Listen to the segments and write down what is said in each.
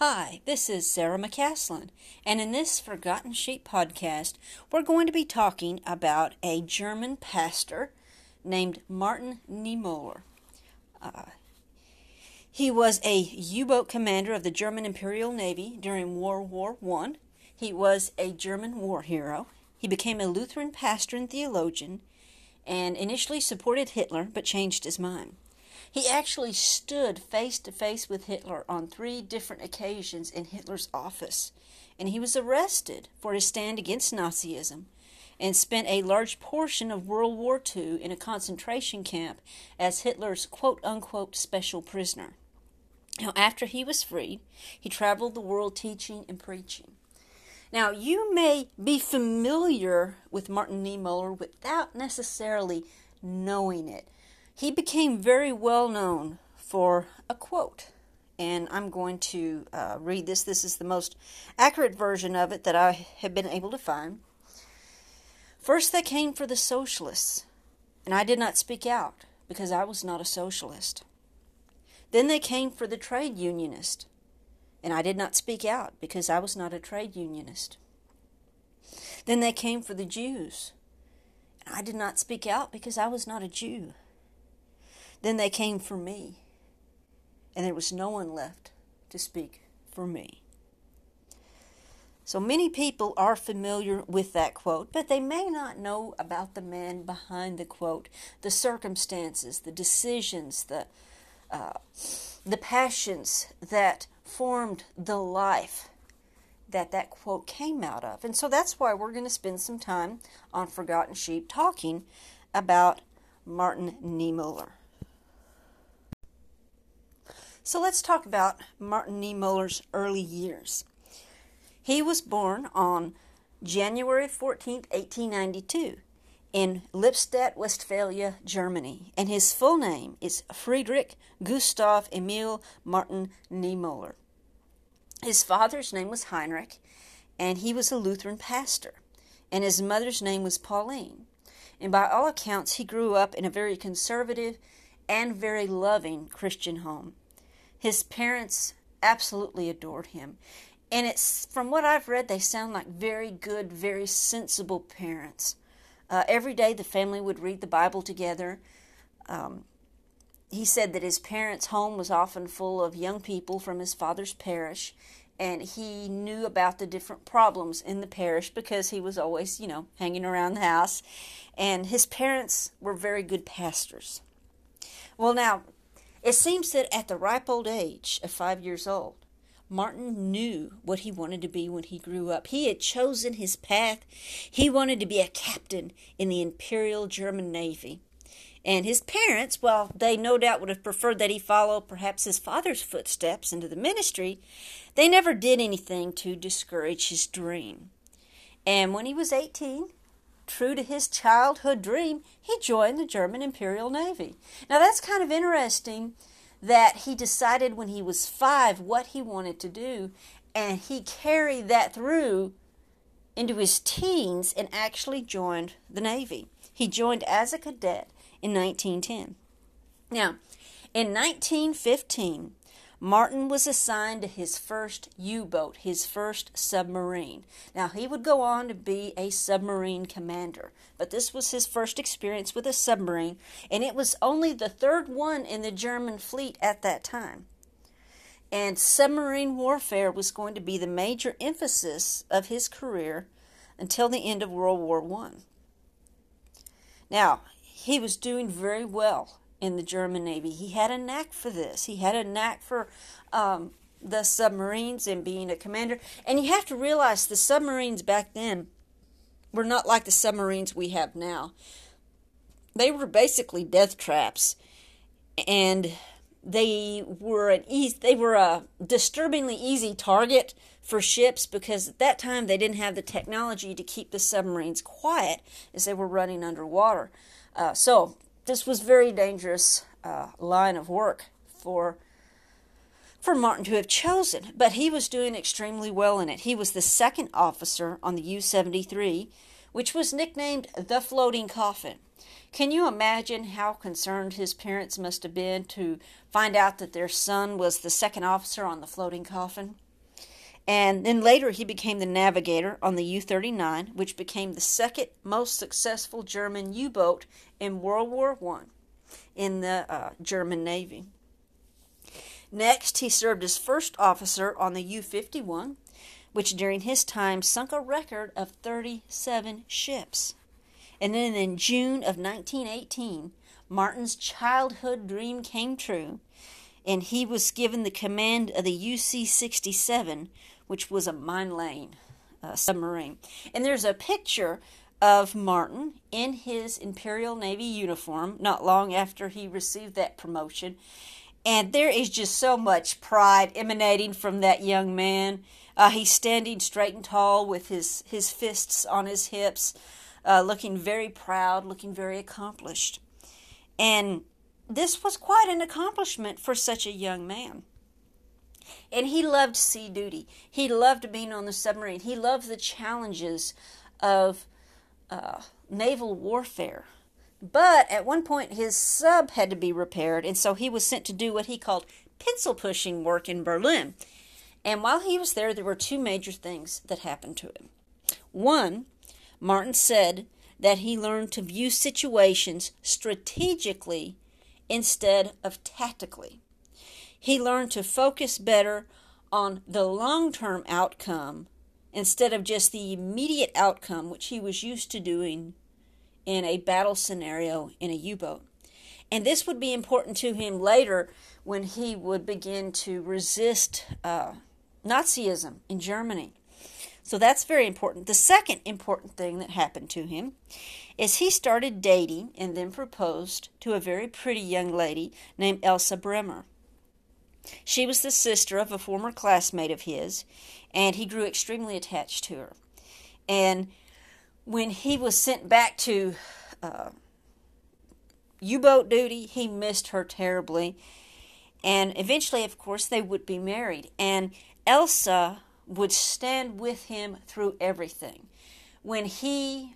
Hi, this is Sarah McCaslin, and in this Forgotten Sheep podcast, we're going to be talking about a German pastor named Martin Niemöller. Uh, he was a U-boat commander of the German Imperial Navy during World War One. He was a German war hero. He became a Lutheran pastor and theologian, and initially supported Hitler, but changed his mind. He actually stood face to face with Hitler on three different occasions in Hitler's office, and he was arrested for his stand against Nazism and spent a large portion of World War II in a concentration camp as Hitler's quote unquote special prisoner. Now, after he was freed, he traveled the world teaching and preaching. Now, you may be familiar with Martin Niemöller without necessarily knowing it he became very well known for a quote. And I'm going to uh, read this. This is the most accurate version of it that I have been able to find. First, they came for the socialists, and I did not speak out because I was not a socialist. Then they came for the trade unionist, and I did not speak out because I was not a trade unionist. Then they came for the Jews, and I did not speak out because I was not a Jew. Then they came for me, and there was no one left to speak for me. So many people are familiar with that quote, but they may not know about the man behind the quote, the circumstances, the decisions, the uh, the passions that formed the life that that quote came out of. And so that's why we're going to spend some time on Forgotten Sheep talking about Martin Niemöller. So let's talk about Martin Niemöller's early years. He was born on January 14, 1892, in Lippstadt, Westphalia, Germany, and his full name is Friedrich Gustav Emil Martin Niemöller. His father's name was Heinrich, and he was a Lutheran pastor, and his mother's name was Pauline. And by all accounts, he grew up in a very conservative and very loving Christian home. His parents absolutely adored him. And it's from what I've read, they sound like very good, very sensible parents. Uh, every day the family would read the Bible together. Um, he said that his parents' home was often full of young people from his father's parish, and he knew about the different problems in the parish because he was always, you know, hanging around the house. And his parents were very good pastors. Well, now, it seems that at the ripe old age of five years old, Martin knew what he wanted to be when he grew up. He had chosen his path. He wanted to be a captain in the Imperial German Navy. And his parents, while they no doubt would have preferred that he follow perhaps his father's footsteps into the ministry, they never did anything to discourage his dream. And when he was 18, true to his childhood dream, he joined the German Imperial Navy. Now that's kind of interesting that he decided when he was five what he wanted to do, and he carried that through into his teens and actually joined the Navy. He joined as a cadet in 1910. Now, in 1915, Martin was assigned to his first U boat, his first submarine. Now, he would go on to be a submarine commander, but this was his first experience with a submarine, and it was only the third one in the German fleet at that time. And submarine warfare was going to be the major emphasis of his career until the end of World War One. Now, he was doing very well in the German Navy. He had a knack for this. He had a knack for um, the submarines and being a commander. And you have to realize the submarines back then were not like the submarines we have now. They were basically death traps, and they were an easy, they were a disturbingly easy target for ships because at that time they didn't have the technology to keep the submarines quiet as they were running underwater. Uh, so this was very dangerous uh, line of work for for Martin to have chosen, but he was doing extremely well in it. He was the second officer on the U 73, which was nicknamed the Floating Coffin. Can you imagine how concerned his parents must have been to find out that their son was the second officer on the Floating Coffin? And then later he became the navigator on the U 39, which became the second most successful German U boat in World War I in the uh, German Navy. Next, he served as first officer on the U 51, which during his time sunk a record of 37 ships. And then in June of 1918, Martin's childhood dream came true, and he was given the command of the UC 67, which was a mine laying uh, submarine. And there's a picture of Martin in his Imperial Navy uniform not long after he received that promotion. And there is just so much pride emanating from that young man. Uh, he's standing straight and tall with his, his fists on his hips, uh, looking very proud, looking very accomplished. And this was quite an accomplishment for such a young man. And he loved sea duty. He loved being on the submarine. He loved the challenges of uh, naval warfare. But at one point, his sub had to be repaired, and so he was sent to do what he called pencil pushing work in Berlin. And while he was there, there were two major things that happened to him. One, Martin said that he learned to view situations strategically instead of tactically. He learned to focus better on the long term outcome instead of just the immediate outcome, which he was used to doing in a battle scenario in a U boat. And this would be important to him later when he would begin to resist uh, Nazism in Germany. So that's very important. The second important thing that happened to him is he started dating and then proposed to a very pretty young lady named Elsa Bremer. She was the sister of a former classmate of his, and he grew extremely attached to her. And when he was sent back to uh, U boat duty, he missed her terribly. And eventually, of course, they would be married. And Elsa would stand with him through everything. When he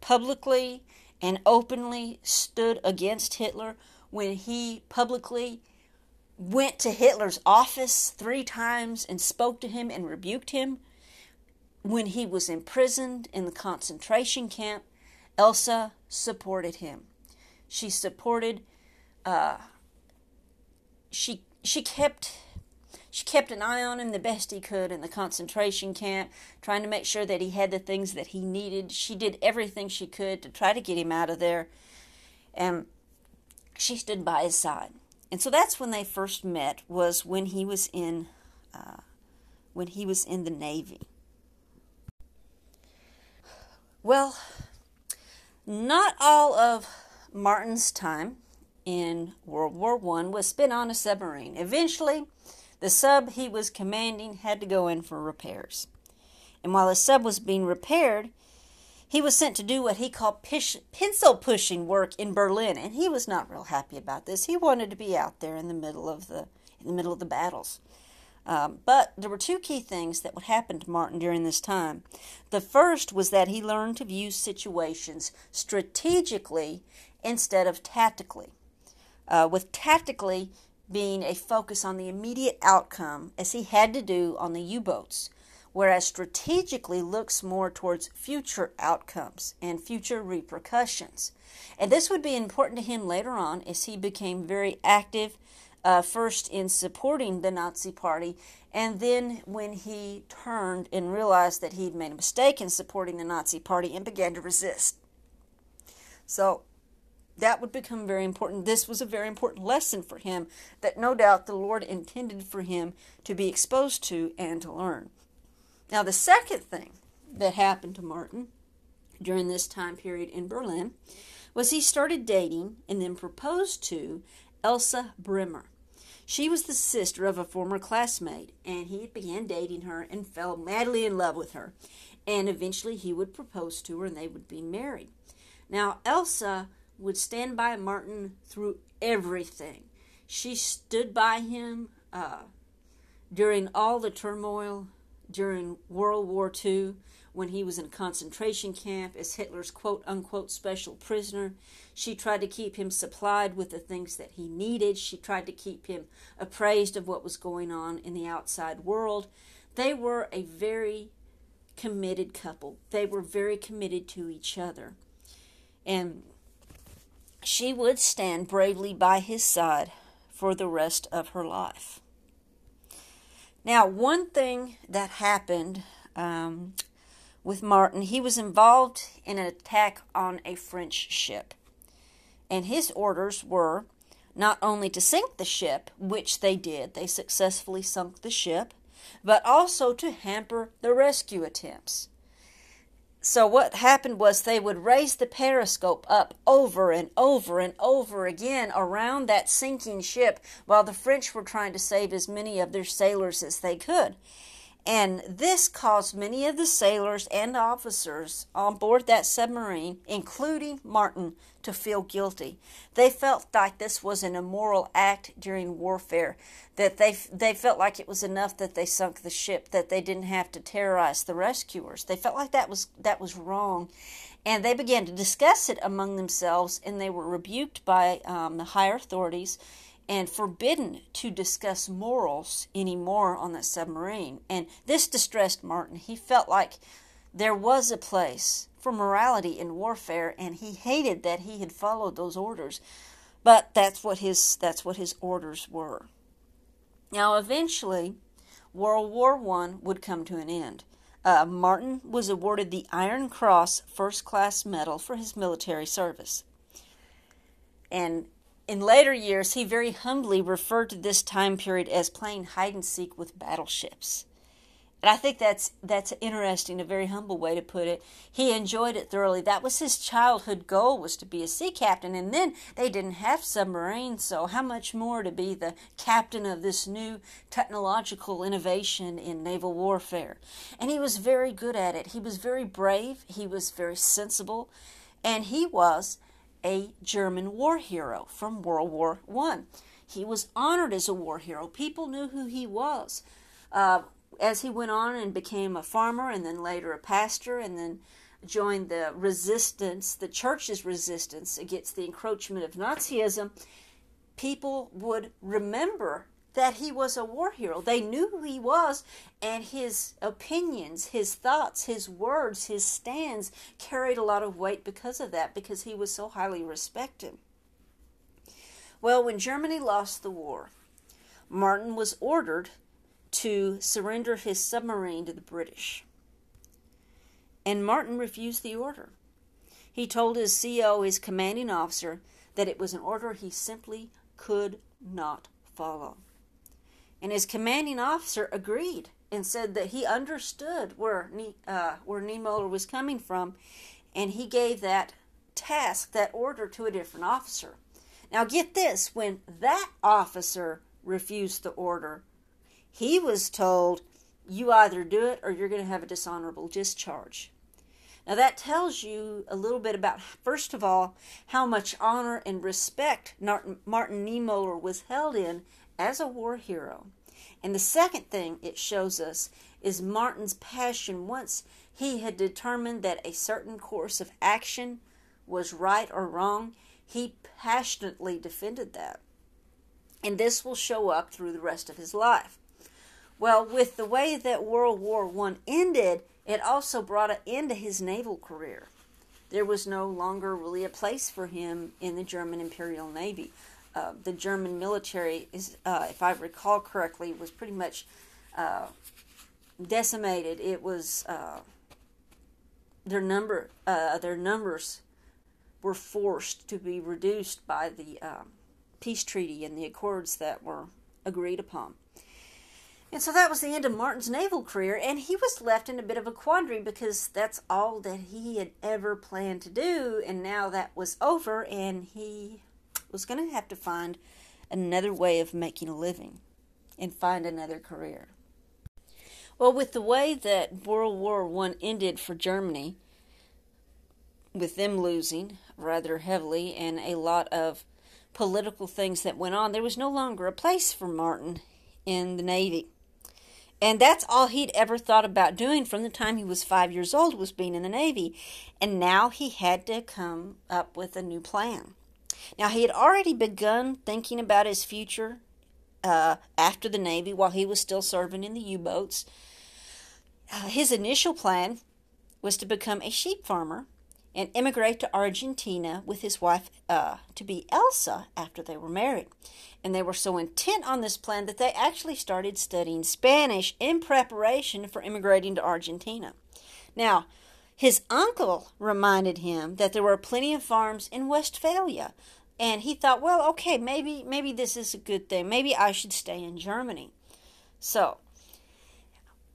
publicly and openly stood against Hitler, when he publicly went to Hitler's office three times and spoke to him and rebuked him. When he was imprisoned in the concentration camp, Elsa supported him. She supported. Uh, she she kept she kept an eye on him the best he could in the concentration camp, trying to make sure that he had the things that he needed. She did everything she could to try to get him out of there, and she stood by his side and so that's when they first met was when he was in uh, when he was in the navy. Well not all of martin's time in world war one was spent on a submarine. Eventually the sub he was commanding had to go in for repairs. And while the sub was being repaired he was sent to do what he called pish, pencil pushing work in Berlin, and he was not real happy about this. He wanted to be out there in the middle of the in the middle of the battles. Um, but there were two key things that would happen to Martin during this time. The first was that he learned to view situations strategically instead of tactically, uh, with tactically being a focus on the immediate outcome, as he had to do on the U boats whereas strategically looks more towards future outcomes and future repercussions. And this would be important to him later on as he became very active, uh, first in supporting the Nazi Party, and then when he turned and realized that he'd made a mistake in supporting the Nazi Party and began to resist. So that would become very important. This was a very important lesson for him that no doubt the Lord intended for him to be exposed to and to learn. Now, the second thing that happened to Martin during this time period in Berlin was he started dating and then proposed to Elsa Bremer. She was the sister of a former classmate, and he began dating her and fell madly in love with her. And eventually he would propose to her and they would be married. Now, Elsa would stand by Martin through everything. She stood by him uh, during all the turmoil during World War II when he was in a concentration camp as Hitler's quote unquote special prisoner. She tried to keep him supplied with the things that he needed. She tried to keep him appraised of what was going on in the outside world. They were a very committed couple. They were very committed to each other. And she would stand bravely by his side for the rest of her life. Now, one thing that happened um, with Martin, he was involved in an attack on a French ship. And his orders were not only to sink the ship, which they did, they successfully sunk the ship, but also to hamper the rescue attempts. So, what happened was they would raise the periscope up over and over and over again around that sinking ship while the French were trying to save as many of their sailors as they could. And this caused many of the sailors and officers on board that submarine, including Martin, to feel guilty. They felt like this was an immoral act during warfare, that they, they felt like it was enough that they sunk the ship, that they didn't have to terrorize the rescuers. They felt like that was, that was wrong. And they began to discuss it among themselves, and they were rebuked by um, the higher authorities and forbidden to discuss morals anymore on that submarine. And this distressed Martin. He felt like there was a place for morality in warfare, and he hated that he had followed those orders. But that's what his that's what his orders were. Now, eventually, World War One would come to an end. Uh, Martin was awarded the Iron Cross First Class Medal for his military service. And in later years, he very humbly referred to this time period as playing hide and seek with battleships. And I think that's that's interesting, a very humble way to put it. He enjoyed it thoroughly. That was his childhood goal was to be a sea captain, and then they didn't have submarines, so how much more to be the captain of this new technological innovation in naval warfare. And he was very good at it. He was very brave, he was very sensible, and he was a German war hero from World War One. He was honored as a war hero. People knew who he was. Uh, as he went on and became a farmer and then later a pastor and then joined the resistance, the church's resistance against the encroachment of Nazism, people would remember that he was a war hero. They knew who he was, and his opinions, his thoughts, his words, his stands carried a lot of weight because of that, because he was so highly respected. Well, when Germany lost the war, Martin was ordered to surrender his submarine to the British. And Martin refused the order. He told his CO, his commanding officer, that it was an order he simply could not follow. And his commanding officer agreed and said that he understood where uh, where Niemöller was coming from, and he gave that task, that order, to a different officer. Now, get this: when that officer refused the order, he was told, "You either do it, or you're going to have a dishonorable discharge." Now, that tells you a little bit about, first of all, how much honor and respect Martin Niemöller was held in as a war hero. And the second thing it shows us is Martin's passion once he had determined that a certain course of action was right or wrong, he passionately defended that. And this will show up through the rest of his life. Well, with the way that World War I ended, it also brought an end to his naval career. There was no longer really a place for him in the German Imperial Navy. Uh, the German military is, uh, if I recall correctly, was pretty much uh, decimated. It was uh, their number, uh, their numbers were forced to be reduced by the um, peace treaty and the accords that were agreed upon. And so that was the end of Martin's naval career, and he was left in a bit of a quandary because that's all that he had ever planned to do, and now that was over, and he was going to have to find another way of making a living and find another career. Well, with the way that World War One ended for Germany, with them losing rather heavily and a lot of political things that went on, there was no longer a place for Martin in the Navy. And that's all he'd ever thought about doing from the time he was five years old was being in the Navy. And now he had to come up with a new plan. Now, he had already begun thinking about his future uh, after the Navy while he was still serving in the U boats. uh, his initial plan was to become a sheep farmer and immigrate to Argentina with his wife uh, to be Elsa after they were married. And they were so intent on this plan that they actually started studying Spanish in preparation for immigrating to Argentina. Now, his uncle reminded him that there were plenty of farms in Westphalia, and he thought, well, okay, maybe maybe this is a good thing. Maybe I should stay in Germany. So,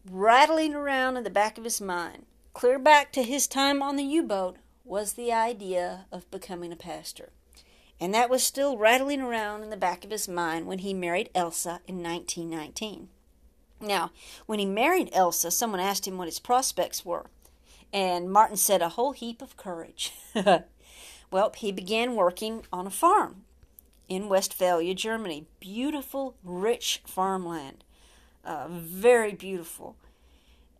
rattling around in the back of his mind, clear back to his time on the U-boat, was the idea of becoming a pastor. And that was still rattling around in the back of his mind when he married Elsa in 1919. Now, when he married Elsa, someone asked him what his prospects were. And Martin said, a whole heap of courage. well, he began working on a farm in Westphalia, Germany. Beautiful, rich farmland. Uh, very beautiful.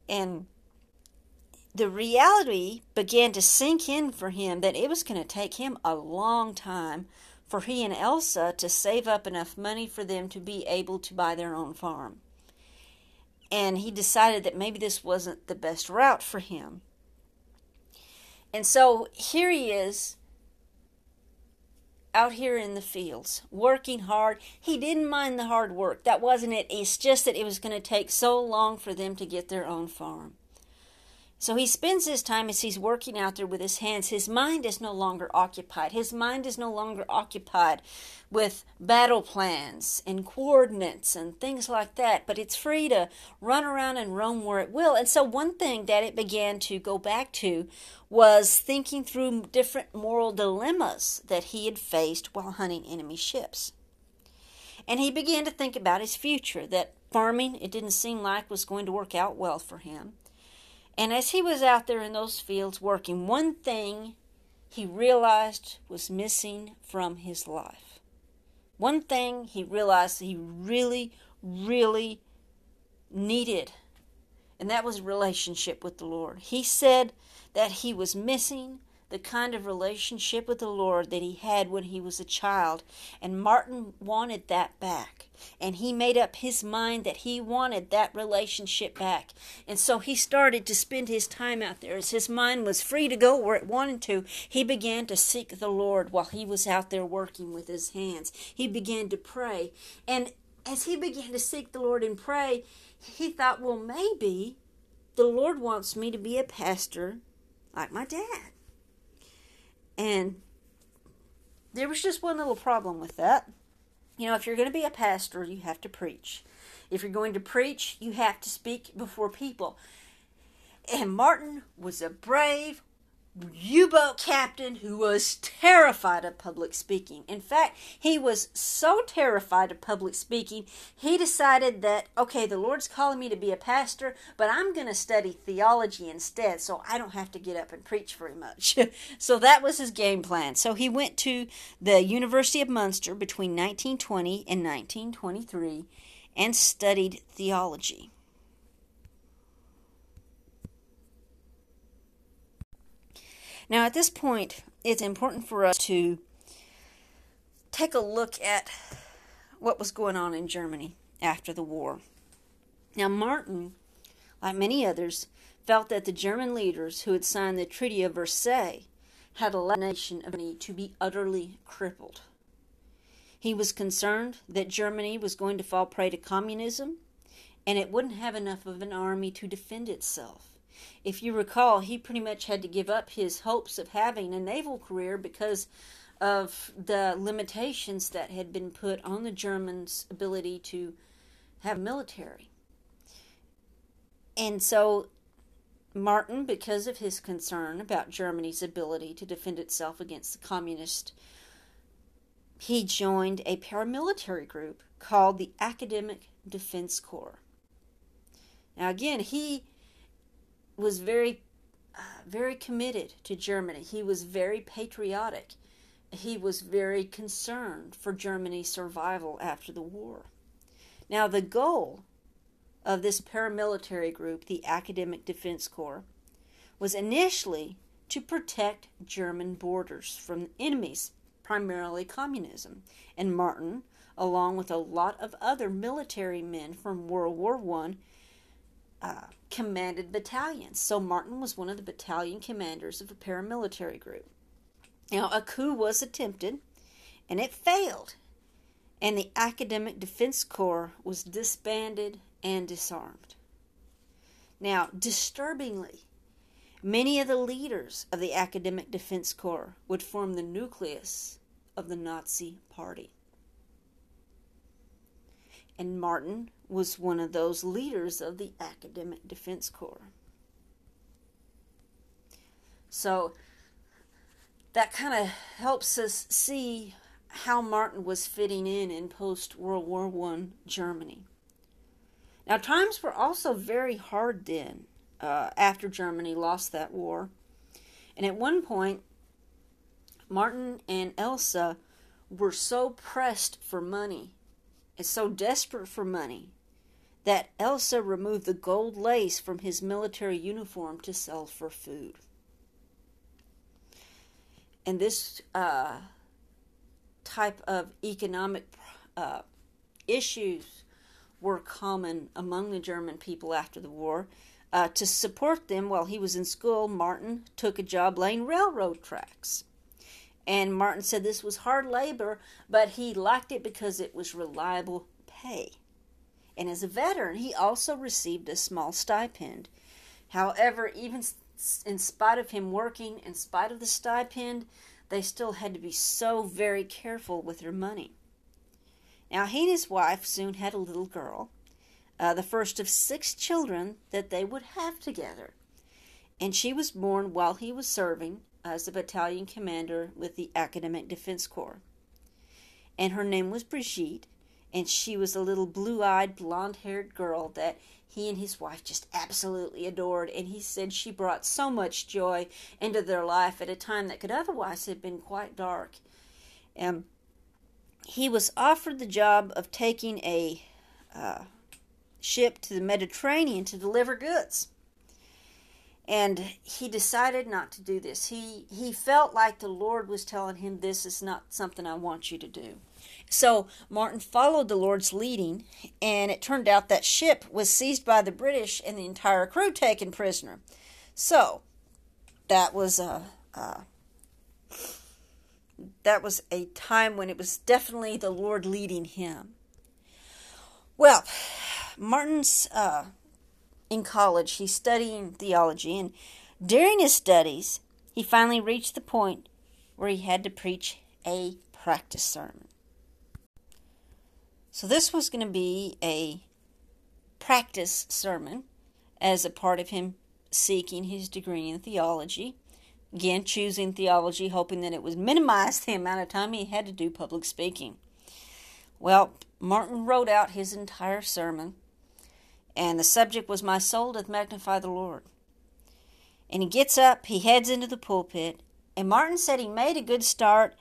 And the reality began to sink in for him that it was going to take him a long time for he and Elsa to save up enough money for them to be able to buy their own farm. And he decided that maybe this wasn't the best route for him. And so here he is out here in the fields, working hard. He didn't mind the hard work. That wasn't it. It's just that it was going to take so long for them to get their own farm. So he spends his time as he's working out there with his hands. His mind is no longer occupied. His mind is no longer occupied with battle plans and coordinates and things like that, but it's free to run around and roam where it will. And so, one thing that it began to go back to was thinking through different moral dilemmas that he had faced while hunting enemy ships. And he began to think about his future, that farming, it didn't seem like was going to work out well for him and as he was out there in those fields working, one thing he realized was missing from his life. One thing he realized he really, really needed, and that was relationship with the Lord. He said that he was missing the kind of relationship with the Lord that he had when he was a child. And Martin wanted that back. And he made up his mind that he wanted that relationship back. And so he started to spend his time out there. As his mind was free to go where it wanted to, he began to seek the Lord while he was out there working with his hands. He began to pray. And as he began to seek the Lord and pray, he thought, well, maybe the Lord wants me to be a pastor like my dad. And there was just one little problem with that. You know, if you're going to be a pastor, you have to preach. If you're going to preach, you have to speak before people. And Martin was a brave, U boat captain who was terrified of public speaking. In fact, he was so terrified of public speaking, he decided that, okay, the Lord's calling me to be a pastor, but I'm going to study theology instead so I don't have to get up and preach very much. so that was his game plan. So he went to the University of Munster between 1920 and 1923 and studied theology. Now, at this point, it's important for us to take a look at what was going on in Germany after the war. Now, Martin, like many others, felt that the German leaders who had signed the Treaty of Versailles had allowed the nation of Germany to be utterly crippled. He was concerned that Germany was going to fall prey to communism and it wouldn't have enough of an army to defend itself. If you recall, he pretty much had to give up his hopes of having a naval career because of the limitations that had been put on the Germans' ability to have military. And so Martin, because of his concern about Germany's ability to defend itself against the communists, he joined a paramilitary group called the Academic Defense Corps. Now, again, he was very, uh, very committed to Germany. He was very patriotic. He was very concerned for Germany's survival after the war. Now, the goal of this paramilitary group, the Academic Defense Corps, was initially to protect German borders from enemies, primarily communism. And Martin, along with a lot of other military men from World War I, uh, commanded battalions. So Martin was one of the battalion commanders of a paramilitary group. Now, a coup was attempted, and it failed, and the Academic Defense Corps was disbanded and disarmed. Now, disturbingly, many of the leaders of the Academic Defense Corps would form the nucleus of the Nazi Party. And Martin was one of those leaders of the Academic Defense Corps. So that kind of helps us see how Martin was fitting in in post World War I Germany. Now, times were also very hard then uh, after Germany lost that war. And at one point, Martin and Elsa were so pressed for money and so desperate for money that Elsa removed the gold lace from his military uniform to sell for food. And this uh, type of economic uh, issues were common among the German people after the war. Uh, to support them while he was in school, Martin took a job laying railroad tracks. And Martin said this was hard labor, but he liked it because it was reliable pay. And as a veteran, he also received a small stipend. However, even in spite of him working, in spite of the stipend, they still had to be so very careful with their money. Now, he and his wife soon had a little girl, uh, the first of six children that they would have together. And she was born while he was serving as a battalion commander with the Academic Defense Corps. And her name was Brigitte, and she was a little blue eyed, blonde haired girl that he and his wife just absolutely adored. And he said she brought so much joy into their life at a time that could otherwise have been quite dark. And he was offered the job of taking a uh, ship to the Mediterranean to deliver goods and he decided not to do this. He he felt like the lord was telling him this is not something i want you to do. So martin followed the lord's leading and it turned out that ship was seized by the british and the entire crew taken prisoner. So that was a, a that was a time when it was definitely the lord leading him. Well martin's uh, in college, he's studying theology, and during his studies, he finally reached the point where he had to preach a practice sermon. So, this was going to be a practice sermon as a part of him seeking his degree in theology. Again, choosing theology, hoping that it would minimize the amount of time he had to do public speaking. Well, Martin wrote out his entire sermon and the subject was My soul doth magnify the Lord. And he gets up, he heads into the pulpit, and Martin said he made a good start,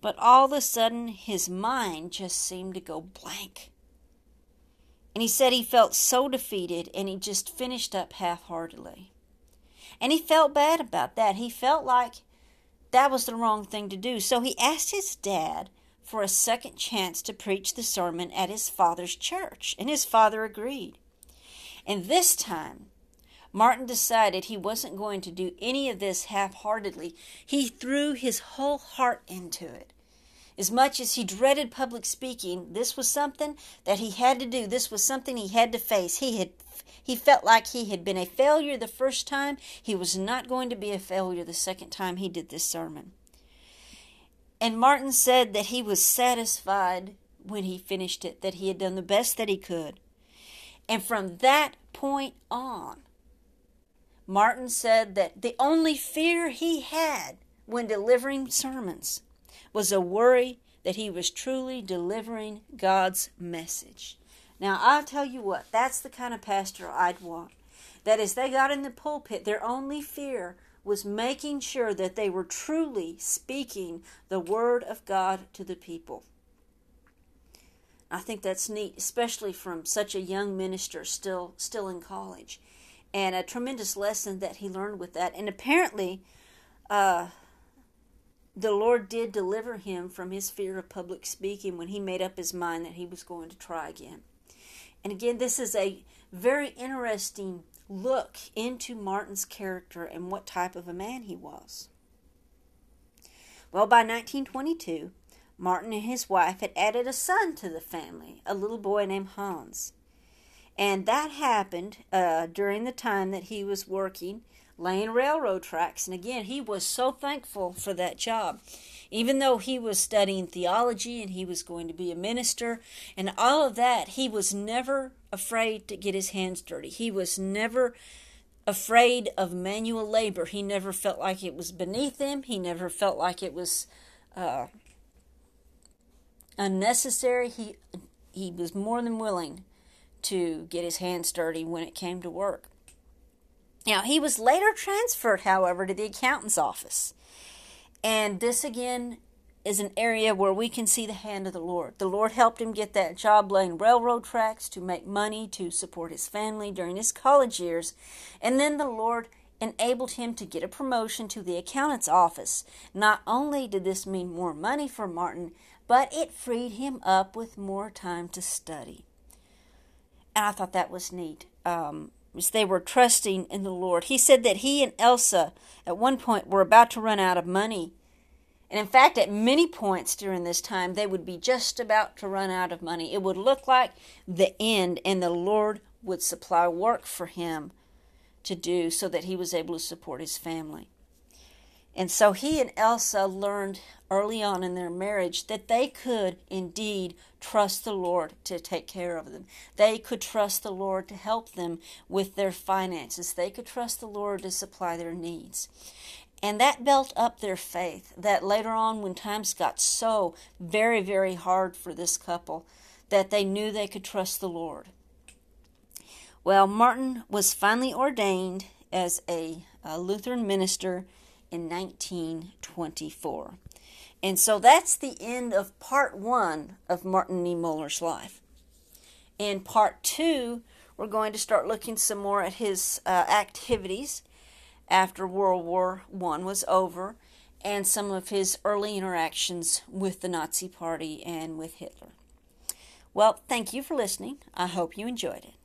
but all of a sudden his mind just seemed to go blank. And he said he felt so defeated and he just finished up half heartedly. And he felt bad about that. He felt like that was the wrong thing to do. So he asked his dad for a second chance to preach the sermon at his father's church, and his father agreed. And this time, Martin decided he wasn't going to do any of this half heartedly. He threw his whole heart into it. As much as he dreaded public speaking, this was something that he had to do. This was something he had to face. He had he felt like he had been a failure the first time. He was not going to be a failure the second time he did this sermon. And Martin said that he was satisfied when he finished it, that he had done the best that he could. And from that point on, Martin said that the only fear he had when delivering sermons was a worry that he was truly delivering God's message. Now, I'll tell you what, that's the kind of pastor I'd want. That as they got in the pulpit, their only fear was making sure that they were truly speaking the Word of God to the people. I think that's neat, especially from such a young minister still still in college, and a tremendous lesson that he learned with that. And apparently, uh, the Lord did deliver him from his fear of public speaking when he made up his mind that he was going to try again. And again, this is a very interesting look into Martin's character and what type of a man he was. Well, by 1922, Martin and his wife had added a son to the family, a little boy named Hans. And that happened uh, during the time that he was working laying railroad tracks. And again, he was so thankful for that job. Even though he was studying theology and he was going to be a minister and all of that, he was never afraid to get his hands dirty. He was never afraid of manual labor. He never felt like it was beneath him. He never felt like it was uh, unnecessary. He he was more than willing to get his hands dirty when it came to work. Now, he was later transferred, however, to the accountant's office. And this again is an area where we can see the hand of the Lord. The Lord helped him get that job laying railroad tracks to make money to support his family during his college years. And then the Lord enabled him to get a promotion to the accountant's office. Not only did this mean more money for Martin, but it freed him up with more time to study. And I thought that was neat. Um, as they were trusting in the Lord. He said that he and Elsa at one point were about to run out of money. And in fact, at many points during this time, they would be just about to run out of money. It would look like the end, and the Lord would supply work for him to do so that he was able to support his family. And so he and Elsa learned early on in their marriage that they could indeed trust the Lord to take care of them. They could trust the Lord to help them with their finances. They could trust the Lord to supply their needs. And that built up their faith that later on, when times got so very, very hard for this couple, that they knew they could trust the Lord. Well, Martin was finally ordained as a, a Lutheran minister in 1924. And so that's the end of part one of Martin Niemöller's life. In part two, we're going to start looking some more at his uh, activities after World War One was over and some of his early interactions with the Nazi Party and with Hitler. Well, thank you for listening. I hope you enjoyed it.